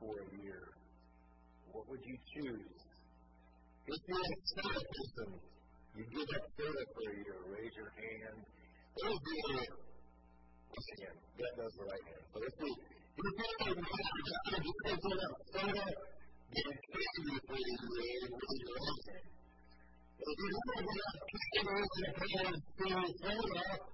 for a year, what would you choose? If you're soda person, you give up soda for a year, raise your hand. Be your raise your hand? That does the right hand. So let's see. If you're a soda, just give up soda, then candy for a year, raise your hand. If you're not going to give up soda, then raise do it. But you for it. A pizza in your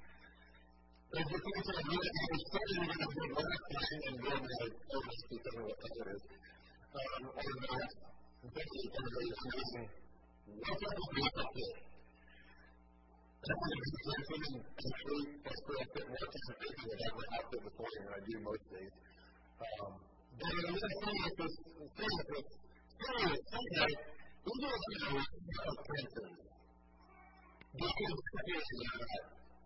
is nice. You say, "I'm going that." This question. This is the testing and this this is a that just a little bit of answer to into that. We up very quickly. Is there that with or for a? Or this is that really when I'm doing and I that is. Or not. If what's up with be bit more time thinking about this I do most days. But I'm going to say that this thing that was serious in that?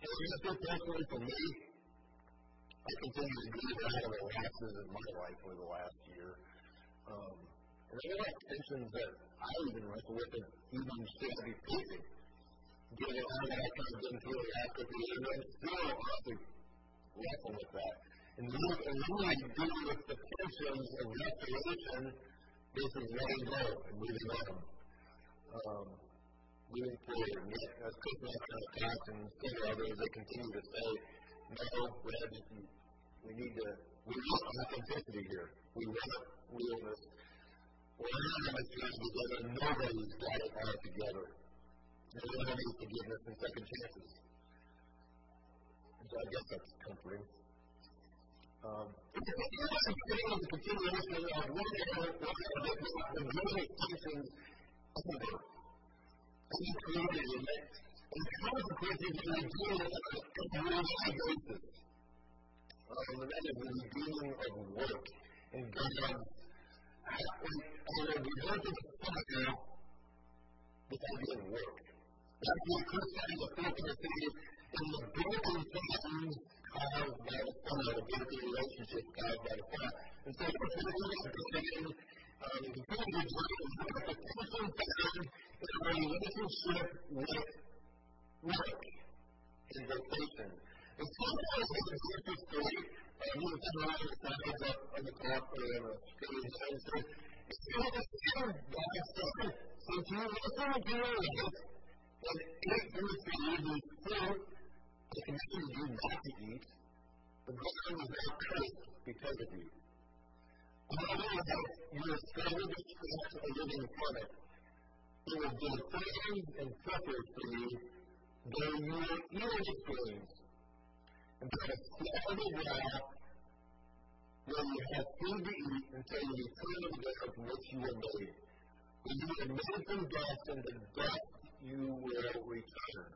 And I just personally for me, I continue to be a lot of relapses in my life for the last year. Um, and there are tensions that I even wrestle with and even still be facing. Given all that I've kind of been through the last couple of years, I'm still honestly wrestling with that. And really dealing with the tensions of restoration versus letting go and moving on. Um, Moving forward. And as Chris and kind of talked and several others, they continue to say, "No, Brad, we need to we want authenticity here. We want realness. We're not in this journey together. Nobody's got it all together. Everyone needs forgiveness and second chances." And so I guess that's comforting. Um, it's a continuation of the continuation of one of the greatest tensions ever. And we created it. And the consequences that we on a daily basis. um, and that is the redeeming of work. And God, when we go to the fire, without doing work. That's what Christians are focusing in the broken things caused by the fire, the broken relationship caused by the fire. And so, the reason um, the of Israel the in a relationship with work and vocation. And sometimes the group is great, um, you can around the sides up on the top or on the screen and say, it's the same God. So if you listen to your and it is for you to fruit, condition you not to eat, the ground is not cursed because of you. Although you are struggle to a living product, it will be things and suffers for you though you. And the small of wrath, where you have food to eat until you return to the from which you were made. When you are made from dust, and the dust you will return.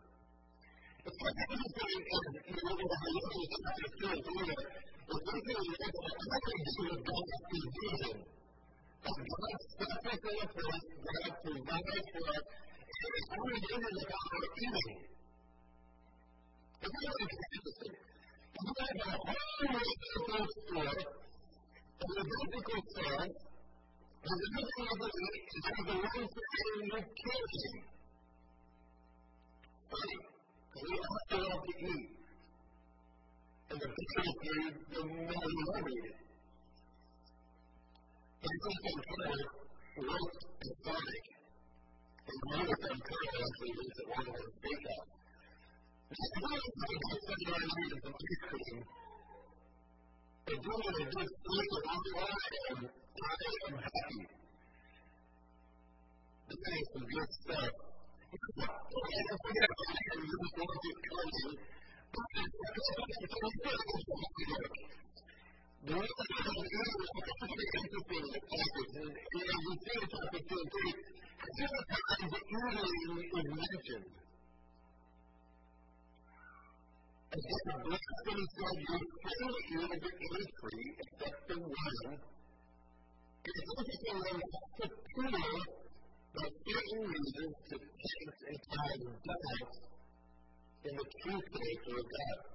It's like is going in, you know, the Hallelujah chapter 2 and 3, but this is nothing to do with God's provision. But God stepped in a place, God provides for us, and it's only in the God of eating. It's really interesting. You have a whole relationship store, and the biblical sense, and the biblical belief is that the one thing you can't eat. Funny, because we all have to. And the bigger you the more it. And something called roast and sonic. And one of them currently is at one of those steakhouse. It's really something that I need is an ice cream. And I am happy. This is some good stuff. And if we have a and you just want to the reason I have it is because it's in the passage. And as we see in chapter 2 and 3, several times the eating is mentioned. And yet the blasphemy said, You eat of any tree except the one. And it's interesting when to Peter that certain reasons to taste and find doubt in the true character of God.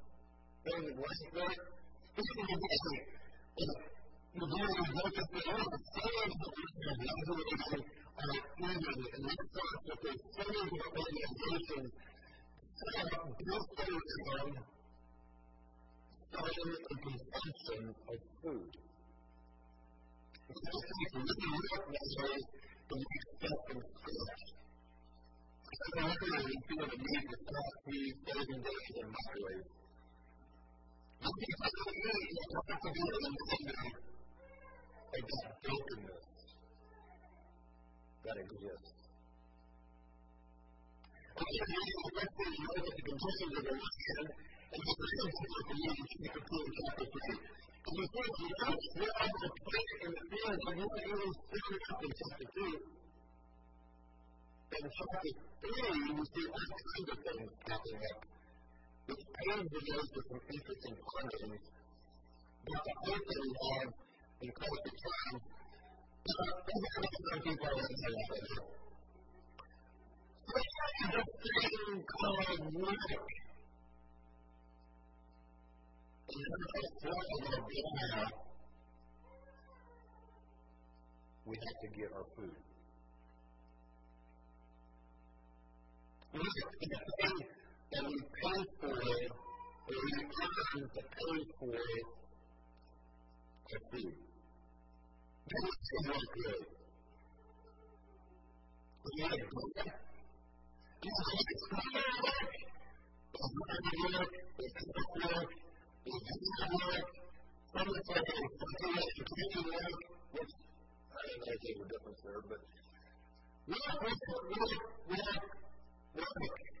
things like that. This is a different the very worship the Lord, the same that we have resurrection are eating, and that's not there's so many organizations Brooklyn started a consumption of food. It's just like living work measures that we expect from scratch. I'm wondering if you want to meet with fast food, frozen dishes, and microwaves. You? You to understanding of that exists. And you look at the conditions of the and the principles of the land in chapter 3. And you you know, the the and stirring up in chapter 2. In chapter 3, we see all kinds of things popping up, paves the way for some interesting ponderings. But the we have in but over the people are in the this is a thing called work. We have to get our food. That we pay for, it, or we earn to pay for our food. That is somewhat good. We have to it's hard work. It's hard work. It's hard work. It's hard work. Some would say, something like continuing work, which I don't know if there's a difference there, but work, work, work, work, work.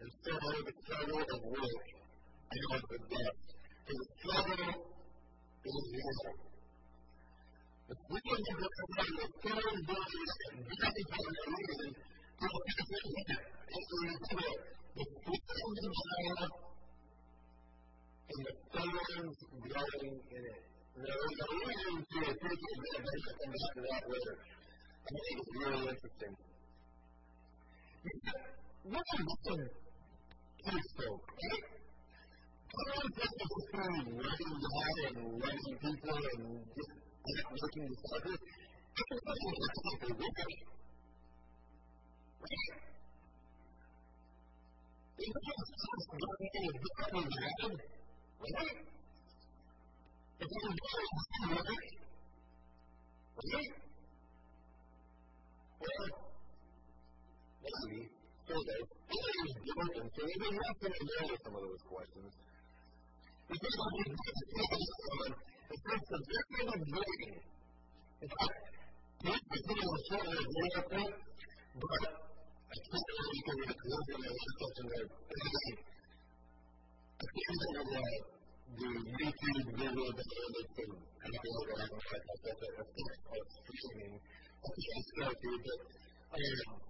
And so the struggle of work and of the death. And the struggle is real. The freedom of the command of killing bodies and dying for no reason to the people so you see the freedom of the and the thorns growing in it. Now, there's a reason to appreciate that. I'm going to come back to that later. I think it's really interesting. A listen folk, right? Is just of loving God and loving people and just not making disciples. Everybody has to be wicked. Right? It's not just a different direction. Right? If you're doing something right, right? Well, maybe, It is broken, so we have to know some of those questions. Because when to take someone, it's a. In fact, not to put on a sort of example, but I can't really get into the in my last question can't think of the, the YouTube video that I did from Apple or I don't know if that's a called streaming. I I started to, but um,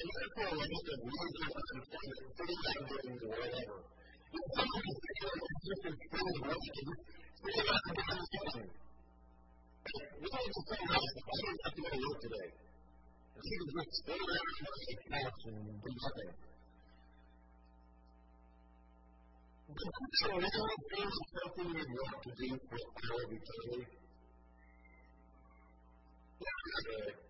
Therefore, I need to really understand that things I'm doing whatever. It's something to say that it's as good as work. It's really not to understand. We don't say, hey, I don't have to go to work today. And you just stay around and watch the couch and do nothing. But so now there's something we want to do for of eternity. Okay.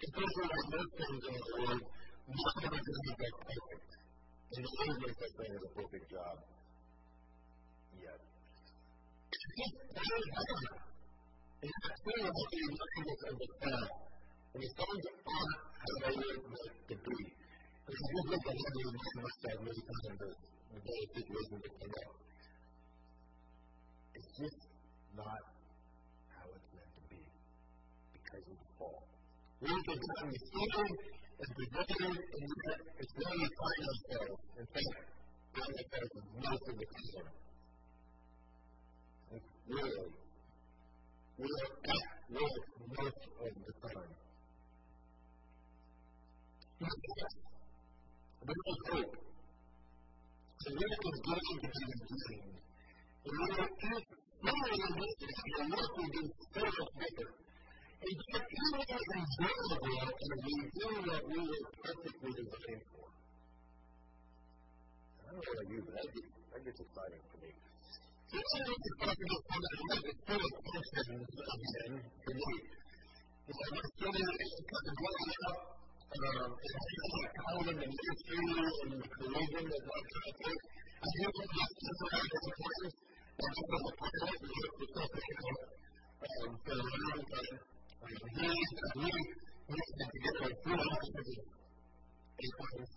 have most things in the world, of it is that perfect. And the us think of a perfect job. Yet. It's just very hard. And it's clear about the the song. And the songs aren't how they were meant to be. Because you look at how many times of the various situations that come up, it's just not We become receiving and presenting, and yet it's we find ourselves. In fact, most of the time. Really, we are at work most of the time. But there's hope. So work to be redeemed. And we are at, really the work will be so much better. And yet, even as enjoyable and we do what we were perfectly designed for. I don't know about you, but that gets, that gets exciting for me. So I want to talk about something that is full of questions again for me. You know, I'm studying this kind of growing up, um, and I feel like calling in the ministry and the collision of my country. I hear from my temporary friends, and I'm on the pilot, and look for something um, for a long time. Um, he really needs to get a full opportunity in times,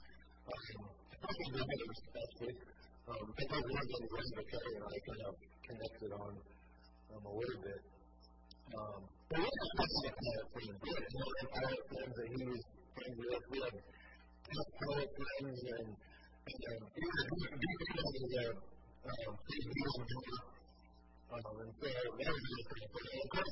um, especially the others, actually. Um, I think one of them was the Kelly and I kind of connected on a little bit. But we had a couple of pilot. We had some pilot friends that he was friends. We had top pilot friends, and, and um, he was a deep, deep into the um, PhD um, and so that was really pretty cool.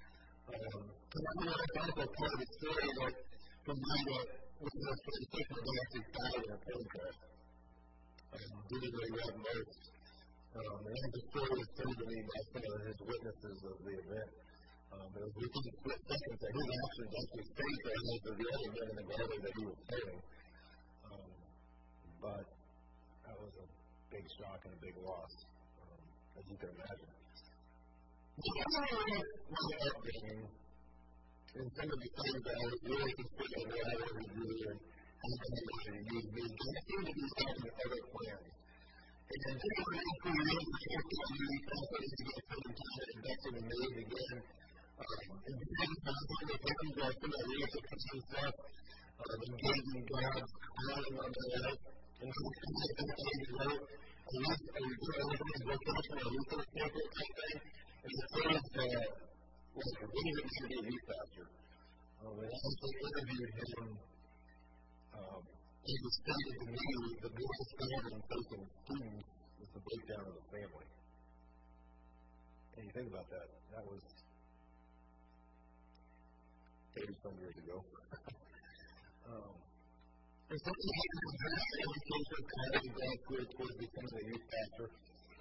Was well. Um, I know that's also part of the story that from my that was the of actually died in crash. Um, really read notes. Um, and the story was told to me by some of his witnesses of the event. Um, it was within split second that his actions actually saved the lives of the other men in the galley that he was saving. Um, but that was a big shock and a big loss, um, as you can imagine. The other my upbringing and some of the things that I was really considering what I wanted to do and how I wanted to use me, but I seem to be other plans. And then including the fact that you confidence to get some time in me again. And because of some of the things that some of the leadership um, engaging God's calling on my life, and so some of the things that I wrote, a list, a research vocational research paper type and the was when he was to be a youth pastor. Um, and as interviewed him, um, he was stated to me the biggest family facing students was the breakdown of the family. And you think about that, that was 30 some years ago. um, and so he had a very education college graduate towards becoming a youth pastor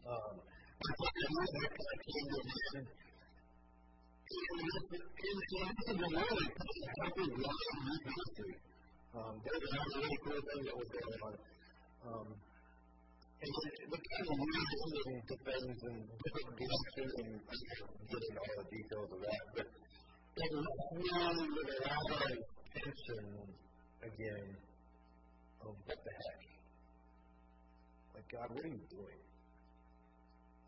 Um, I came to the really cool thing that was going on. Um, the kind of really getting into things and different directions, and I into all the details of that, but left me with a lot of tension again of what the heck? Like, God, what are you doing?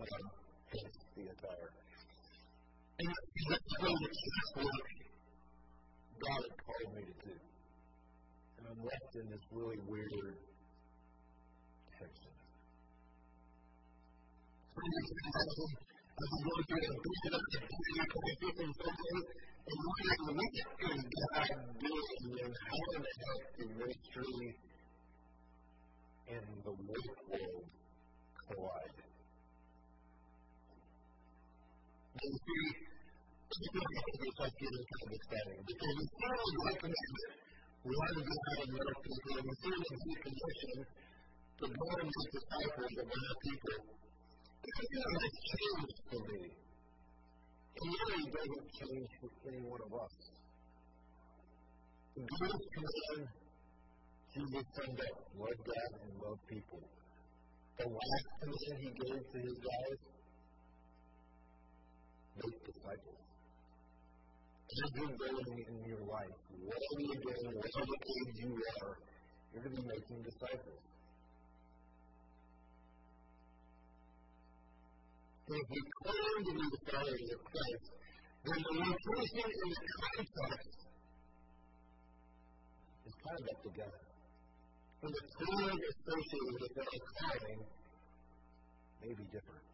um, hence the attire. And that's just what God had called me to do. And I'm left in this really weird tension. I've been going through a bit of a crisis and something, and wondering what is God doing and how in the heck the ministry and the work world collide. And see, this is what makes us get kind of exciting because we see Great Commission. We want to go out and love people, and we see the Great Commission to go and make disciples of other people. This is has changed for me. It really doesn't change for any one of us. The greatest command Jesus summed up love God and love people. The last command he gave to his guys make disciples. As you're going in your life, whatever you're doing, whatever age you are, you're going to be making disciples. If we claim to be the followers of Christ, then the location and the context is kind of up to God. And the tools associated with our calling may be different.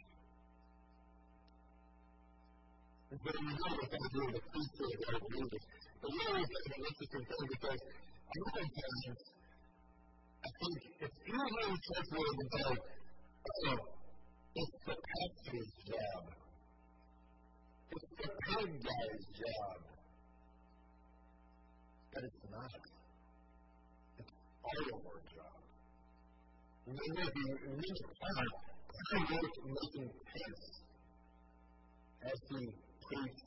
And so we know that that's really the priesthood of our Jesus. But we always think an interesting thing because a lot of times I think it's usually translated about, oh, it's the pastor's job. It's the pig guy's job. But it's not. It's all of our job. Remember, if you remember Connor, Connor worked making tents as he preached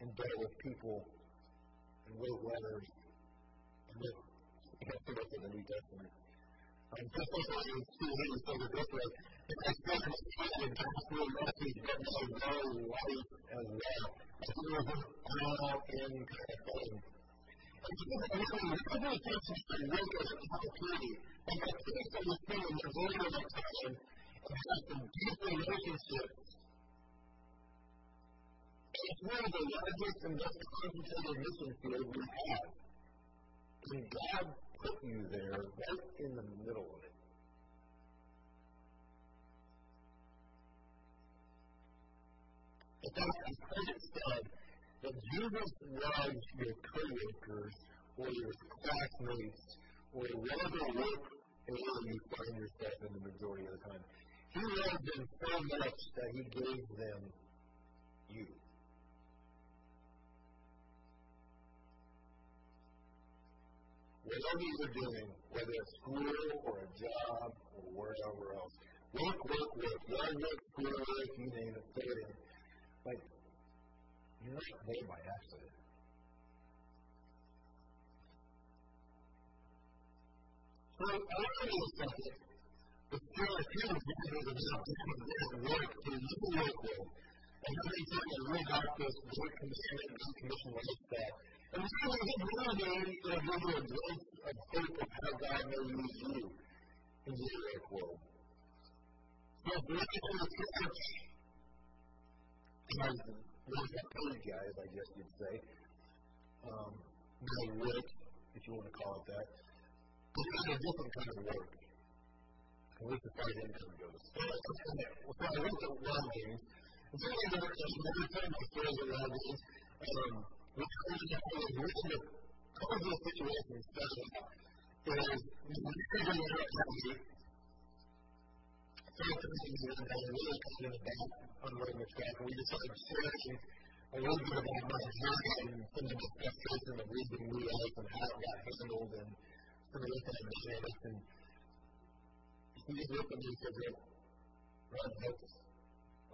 and dealt with people and wrote letters and have to look at the New Testament. Um, just like I was seeing his favorite book was, if I spent my time in gospel message, but all in of. And so, really, every attention to opportunity, and the of and deep relationships it's one of the largest and most concentrated mission field we have. And God put you there right in the middle of it. In fact, I've heard it said that Jesus loves your co-workers or your classmates or whatever work area you find yourself in the majority of the time. He loved them so much that he gave them you. Whatever you're doing, whether it's school or a job or wherever else. Work, work, work. Yard work, school work, you name it, throw it in. Like, you're not there by accident. So to do something. The there are few examples of how different work can you work with, and how many times I live out this work commandment and commission lifestyle. And it's a give you a glimpse of hope of how God may use you in the work world. So if you're in the church, as those paid guys, I guess you'd say, um, work, if you want to call it that, it's a different kind of work. At least as far as income goes. So I went to Wild Games, and so I went to every time I throw um, which was one of the cause of the situation special is when you're going to be Thank you for being really kind of back on the track. We to share a little bit about my journey and some of the frustration of losing new life and how it got handled and some of the that made And he just looked at me and said, Rick, Ron, us.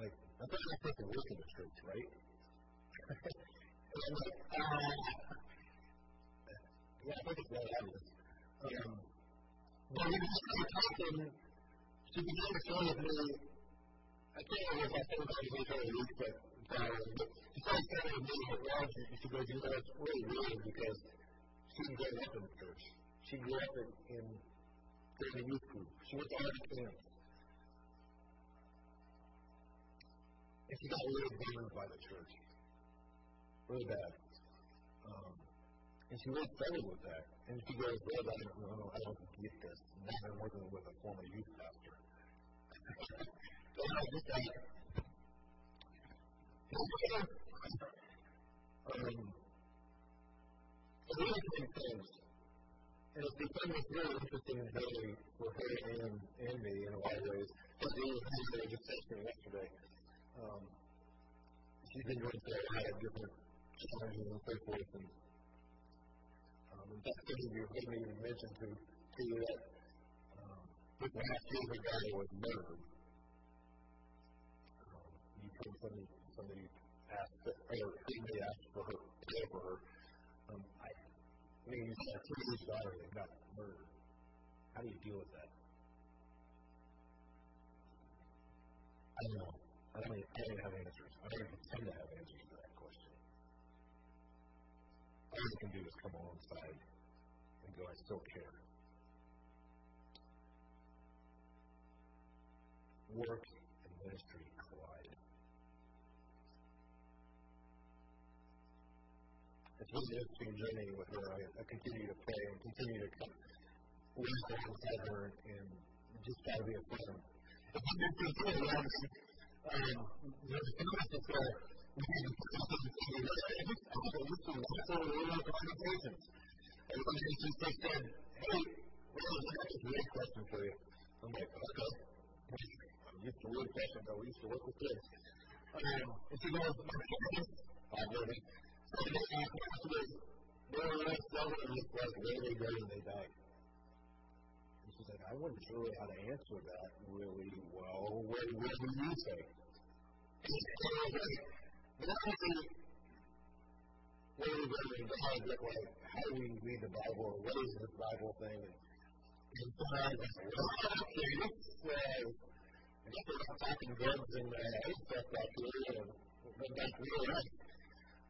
Like, you were supposed to work in the church, right? and yeah, I think it's well obvious. But we started talking, she began to share with me, I can't remember if I said it was HR week, but, um, but she started sharing with me that, well, she, she goes, you know, it's really weird because she didn't grow up in the church. She grew up in, in, in the youth group. She went to art camp. And she got really burned by the church. Really bad. Um, and she really struggled with that. And she goes, well, I don't, know, I don't get this. Now I'm working with a former youth pastor. so I just like, um, so really things and it's become this really interesting day for her and, and me in a lot of ways. But the was just texted yesterday. Um, she's been going through a lot of different challenges and so forth. And um, in fact, some of you heard me mention to, to you that um, this last year the guy was murdered. Um, you've heard somebody, somebody ask, or somebody asked for her, pray for her. Um, I mean, you got a teenage daughter that got murdered. How do you deal with that? I don't know. I don't, I don't have answers. I don't even pretend to have answers to that question. You can do is come alongside and go, I still care. Work and ministry it's really interesting journey with her. I, I continue to pray and continue to come walk alongside her and just try to be a friend. There's a where the I I conversations. She said, Hey, I got this weird question for you. I'm like, okay. I'm used to weird questions, we used to work with kids. Um, and she goes, My kids, five baby, so they asked was or less seldom looked like where they go when they die. And she's like, I wasn't sure how to answer that really well. What, what do you say? Where we go when die, but like, how we read the Bible? Or what is this Bible thing? And, and so I like, well, okay, this says, I guess we're not talking drugs and uh, stuff back here, and went back to real life.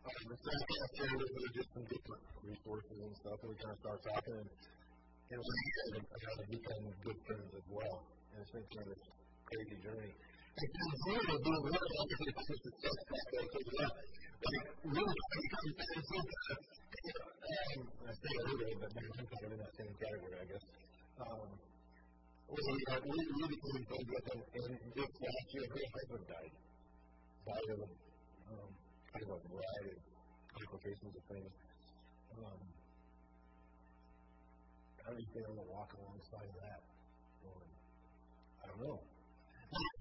Um, the second half shared with me just some different resources and stuff, and we kind of started talking, and, and we kind of become good friends as well. And it's been kind of this crazy journey. Then Zero doing one of the success factor, because yeah, really trying to come back and um, I say a little bit, but I'm kind of in that same category, I guess. Um, we, became friends with him, and last year, her husband died. Of um, kind of a variety of complications of things. Um, how do you feel to walk alongside that? I don't know.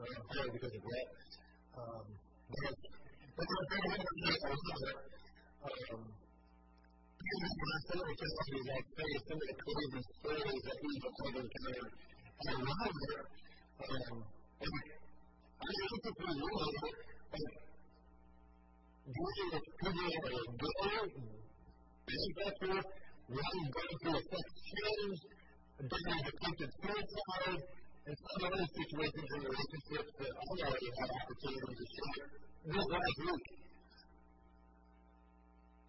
went that that that, look at other long-term of that I. I range, well, partly because of that. Um, very happy to have a um, some of the I the crazy stories that and around there, um, and I think if we it, like, dealing with people that are good, manufacturer, running, going through a sex change, dealing with attempted suicide, and some other situations in relationships that I already had opportunity to share this last week.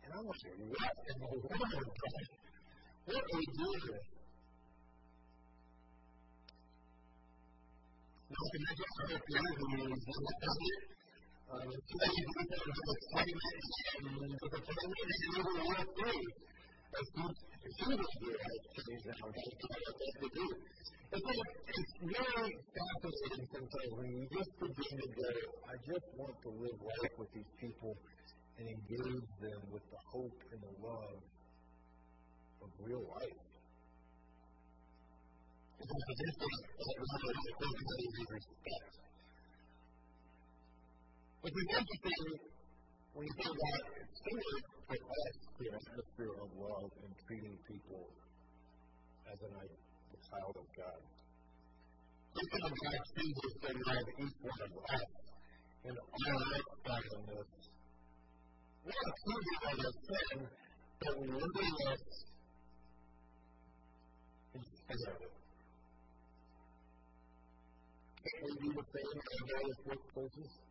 And I was what in the world, God? What are we doing? Now, can I just start the other meetings in the budget? Um, today, you can have excitement and you're going to work through. As soon as soon as you have changed now, that's what to do. It's really fascinating sometimes when you just begin to go, I just want to live life with these people and engage them with the hope and the love of real life. Because the difference that really is respect. Which is interesting when you think about it, similar for us, the atmosphere of love and treating people as an a child of God. Something of God us to love each one of us and our outsideness not accusing of a sin, but living it instead of it. Can't we do the same in various workplaces?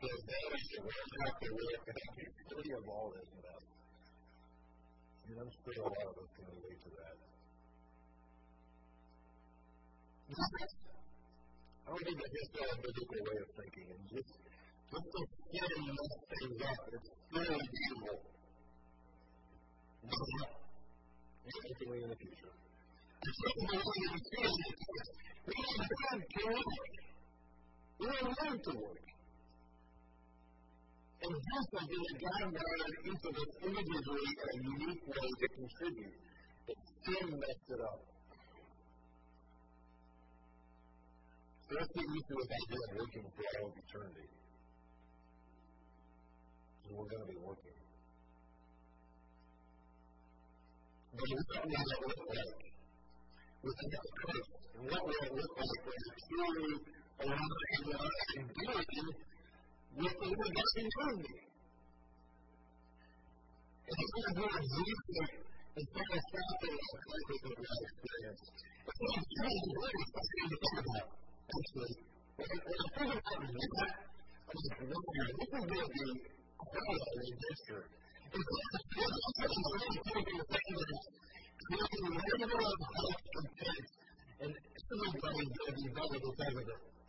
That the I have to live, and I can free of all this mess. And I'm sure a lot of us can relate to that. I don't think that just a biblical way of thinking. And just, to skin mess things up, it's evil. Now, particularly in the future. Secondly, what you can see we have to work. We have learned to work. And do something that God wired each of individually in a unique way to contribute. But sin messed it up. Let's get used to this idea of working for all of eternity. And we're going to be working. But we don't know what that looks like. We think that's Christ. And what will it look like when it's truly alive and doing with the Lord God in eternity? And it's going to be a Jesus and satisfaction of have experienced. It's not it's to think about actually, I think about that, I was like, wow, this is going to be quite a adventure. And so, I'm really thinking the thing that is creating of and to be of.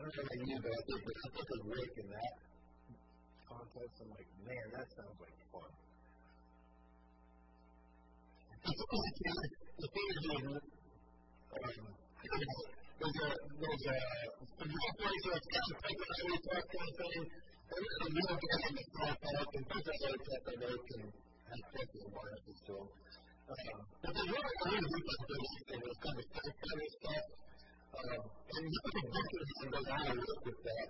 Don't know about you, but I think, I think of Rick in that context. I'm like, man, that sounds like fun. The thing is, thing um, there's a, there's a, a real place it's kind of like an early talk kind of thing, and there's a real guy in the small park, and there's a other stuff I know can have questions and biases to them. But there's really a group of things, and there's kind of stuff, kind of stuff, and you look at difference and goes on a with that.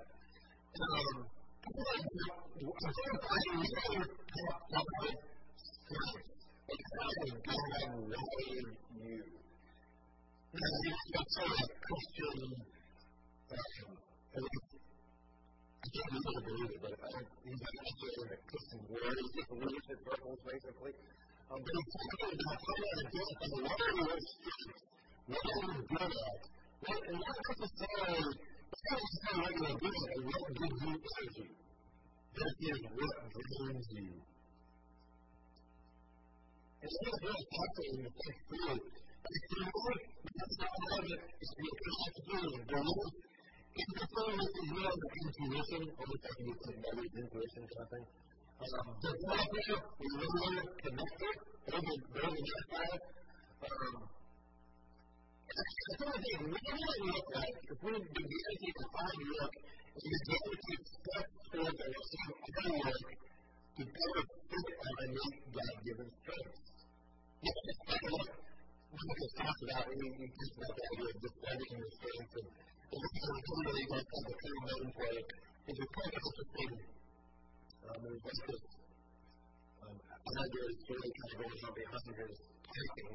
Um, I'm I'm going to talk about strength exciting God you. Now, that's sort of a Christian um, I can't believe it, but he's actually in the Christian Warriors leadership circles, basically. Um, but he's talking about how to identify what are your what are you good at, what, and not necessarily, it's not you're good at, what gives you energy. This is what drains you. And so it's really fascinating to think through. If you look, that's not all of it, is to be practical and believe in the this is more of intuition, almost like you said, mother's intuition kind of thing. Um, the developer, we really connected, they're the, they're the. Um, some of the things we really look at, if we begin to a look, is we begin to take steps towards our same work to better fit our innate God-given strengths. Of what Lucas talks about when he about the idea of defending your strengths and this is a tool that he does called the Clean Known a of interesting, um, there's just this, um, there's really kind of typing.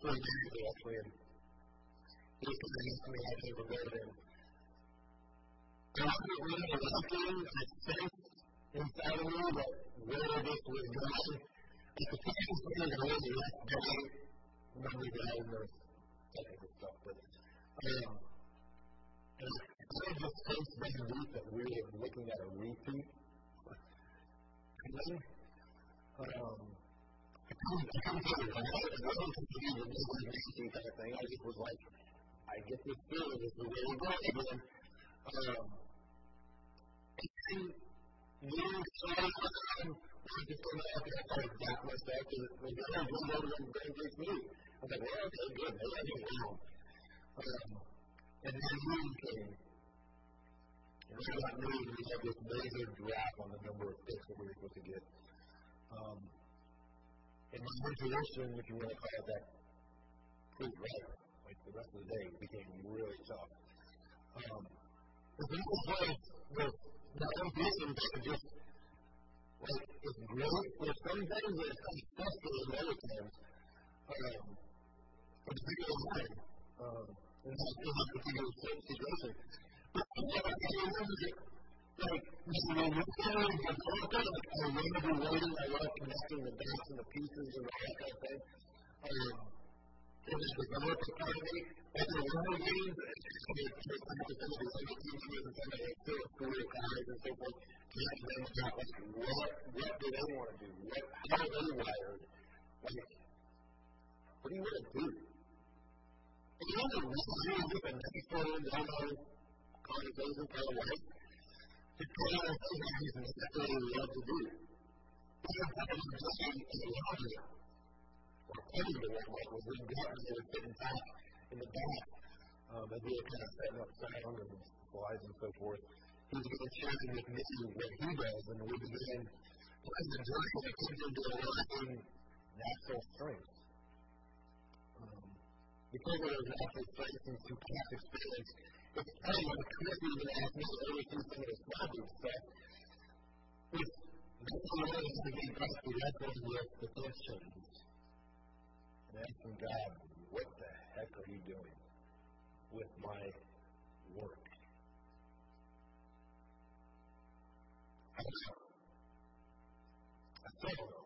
friend Andrew, actually, and he was kind of me how to regard him. I wasn't really looking, I sensed inside of me that where this was going. At the time, something that I left down, when we got in the technical stuff, but um, and I just sense this week that we're looking at a repeat. And then, um, it wasn't the thing. I just was like, I get this feeling this is again. Um, and then, meeting started on, I just don't know if I of got myself to the guy who went over and going to me. I was like, well, okay, good, maybe I did. Um, and then moon came. And so that moon, we had this major drop on the number of picks that we were supposed to get. And my intuition, if you want to call it that, proved right. Like the rest of the day became really tough. Um, but the other place was that intuition kind of just, like, it's great. There's some things that it's kind of frustrating other times. Um, particularly mine. Um, in that, in particular situation. But I remember like, you know, the like, I remember the writing, I love connecting the dots and the pieces and all that kind of thing. Um, developed part of. And the one games, it's just like the some of the teachers and some of the still story guys and so forth, like, what, what do they want to do? What, how are they wired? Like, what do you want to do? And you know, really different than people well-known conversations kind of. To on things that he's love to do. This is how he just allowed it. Or the one way was sitting back in the back um, as we were kind of setting up sound and slides and so forth. He was going to share with me what he does, and we began playing the journey that comes into a lasting natural strength because of those natural strengths and some past experience, kind of like Chris even asked me to oversee some of this project stuff. It's that's the way to be best wrestling with the questions. And asking God, what the heck are you doing with my work? I don't know.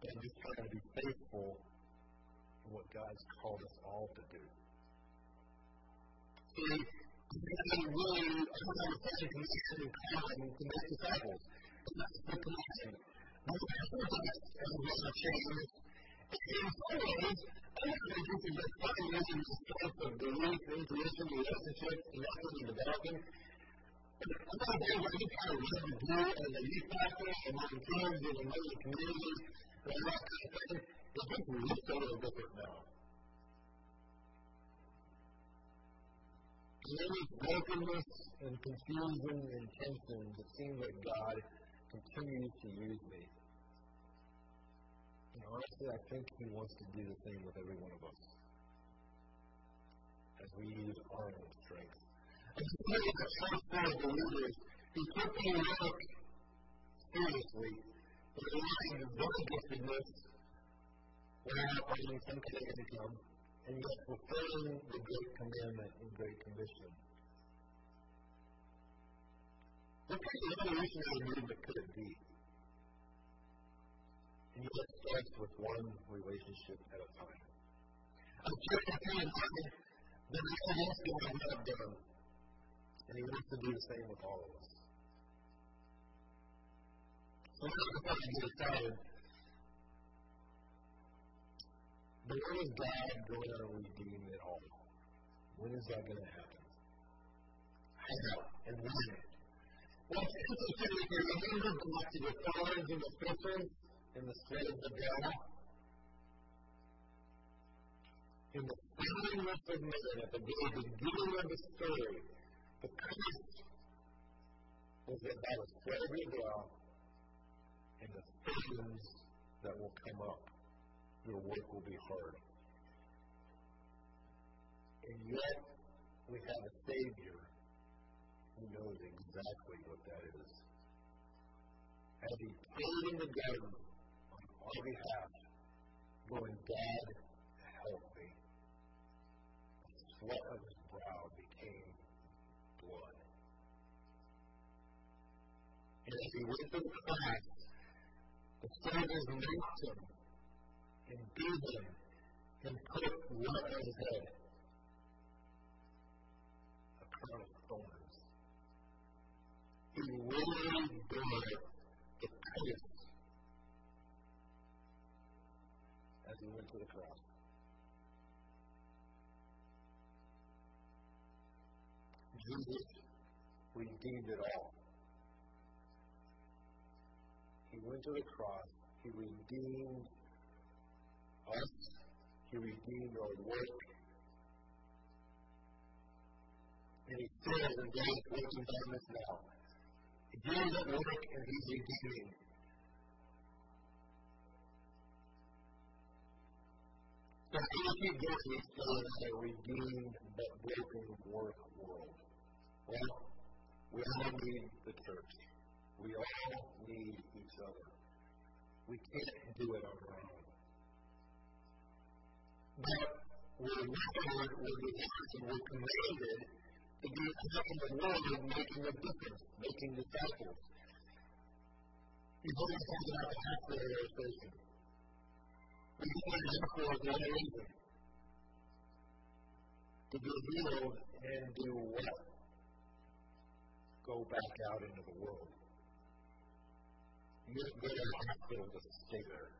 But I'm just trying to be faithful in what God's called us all to do. See, they really the commission and calling to make disciples. And that's the commission. But the purpose of the uh, change in some ways, this is just fun using the strength of belief, intuition, relationships, lesson, and developing. But a lot of days I just kind to do as a youth pastor among kids and among the community and all that kind of thing. It just looks a little different now. Any brokenness and confusion and tension, it seems like God continues to use me. And honestly, I think He wants to do the same with every one of us as we use our own strength. The first part of the leaders, He took their work seriously, but relying on their giftedness without earning some kind of income, and yet fulfilling the Great Commandment and Great Commission. What kind of evolutionary movement could it be? And yet it starts with one relationship at a time. I'm he and I, that wants to what we have done. And he wants to do the same with all of us. So now before I get started, but when is God going to redeem it all? When is that going to happen? How and when? Well, it's interesting if you remember back to the thorns and the thistles in the sweat of the brow. In the foundness of man, at the very beginning of the story, the curse was that by the sweat of your brow and the thorns that will come up, your work will be hard. And yet, we have a Savior who knows exactly what that is. As he prayed in the garden on our behalf, going, God, help me. The sweat of his brow became blood. And as he went through the cross, the mocked him and beat him and put what on his head? A crown of thorns. He really bore the curse as he went to the cross. Jesus redeemed it all. He went to the cross. He redeemed. He redeemed our work. And he says in James 14 commandments now, He is at work and he's redeeming. So how do you these in a redeemed but broken work world? Well, we all need the church. We all need each other. We can't do it on our own. But we're required, we're designed, we're commanded to be out in the world making a difference, making disciples. You've always talked about the hospital illustration. We go to the hospital for one reason. To be healed and do what? Go back out into the world. You just go to the to stay there.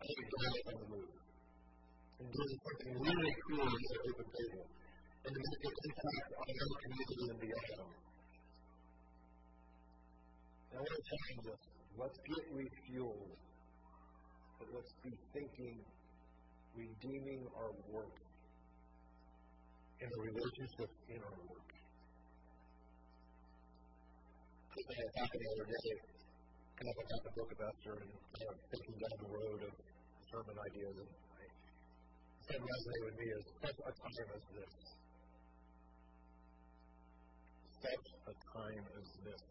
take life on the move and doing something really cool at the open table and to make an impact on our community and beyond. I want to challenge us. Let's get refueled, but let's be thinking, redeeming our work and the relationships in our work. I was talking the other day, kind of about the book of Esther and kind of thinking down the road of sermon ideas. And I that resonate with me is such a time as this. Such a time as this.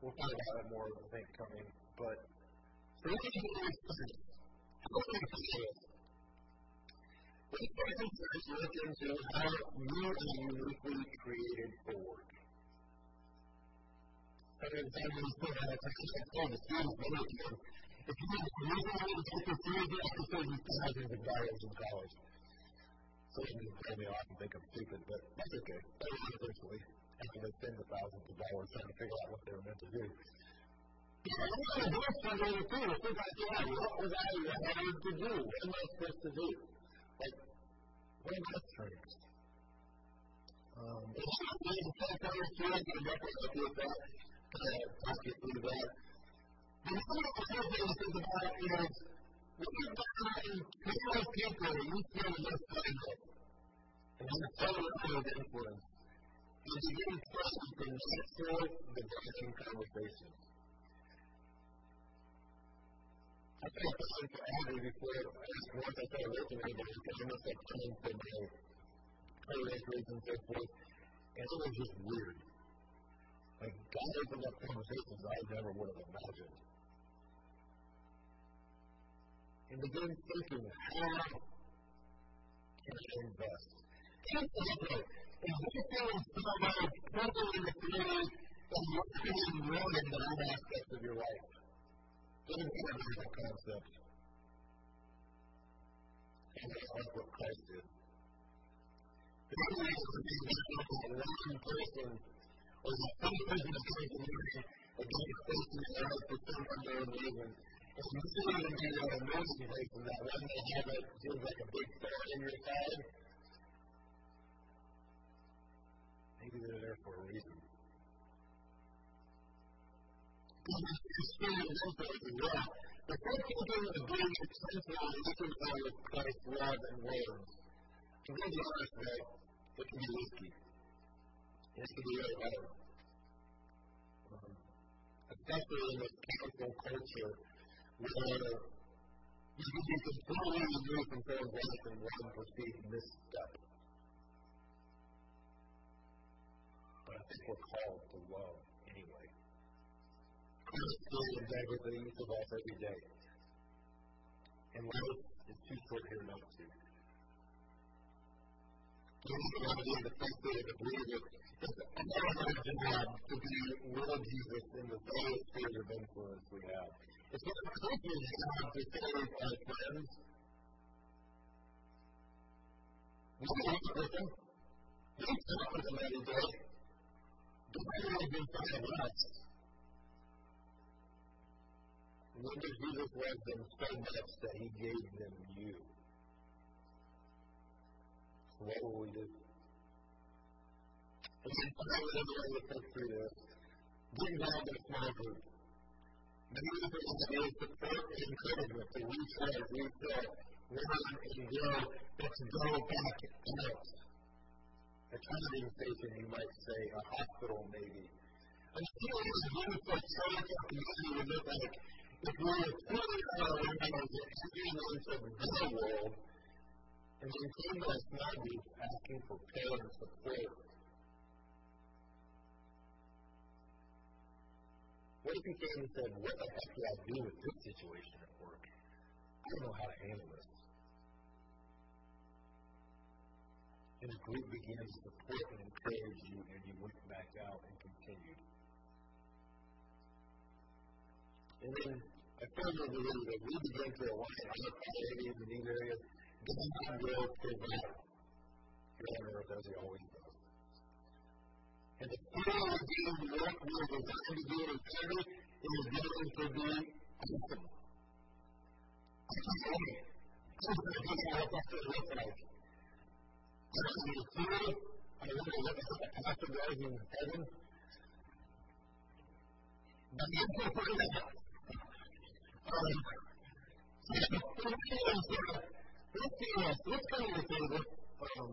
We'll talk about it more, I think, coming. But so do you do we first look into how we are uniquely created for work. I mean, the you, if you have reason to take the you have to save you thousands of dollars in college. Can me off and think I'm stupid, but that's okay. That was eventually after they spend the thousands of dollars trying to figure out what they were meant to do. Going to do like, what was I to do? What am I supposed to do? Like, what are my strengths? Um, it's not really the same kind of thing. I'm definitely help you with that. Kind of talk you through that. And one of the other things to think about is when you've got creative people that you spend the most time with, and you're a total of influence, you begin trusting the natural developing conversation. I think I found for Audrey before, once I started working her, because I must have time for my co-workers and so forth, and it was just weird. Like, God opened up conversations I never would have imagined. And begin thinking, how can I invest? Thinking, is this thing somehow purple in the field and working and growing in all aspects of your life? Of like a concept. And that's what Christ did. The only reason to be one person or the some person is going to learn against facing the earth for some unknown reason. And you see them do that amazing place and that one they have it seems like a big thorn in your side. Maybe they're there for a reason. Experience influence as well. The first thing is being essential and reconciled with Christ's love and words. To be honest, though, it can be risky. It can be really hard. Um, especially in this cancel culture where you can be completely removed from and. But I think we're called to love anyway. Still every day. And life is too short not. Jesus idea the first day of the to be Jesus in the various spheres of influence we have. It's not a Christian's job to save our friends. We work with them. We talk with them every day. The Bible has been found us. When did Jesus love them so much that he gave them you? So what will we do? And then finally, everyone will think through this. Get involved in a small group. That is support encouragement to recharge, refill, learn, and grow, to go back out. A charging station, you might say, a hospital maybe. This beautiful church or community would look like if we were pulling our windows and entering into the world, and then came to a small asking for prayer and support What if he came and said, What the heck do I do with this situation at work? I don't know how to handle this. And the group began to support and encourage you, and you went back out and continued. And then I firmly believe that we begin to align our priorities in these areas, God will provide here on earth as He always does. And the power of what we are designed to do in is going to be awesome. I wait. I'm going to out what that's going to look like. I don't to see it. I want to look at how the pastor does in heaven. But I'm going to find out. Um, so, let's see this. Let's go the table. Um,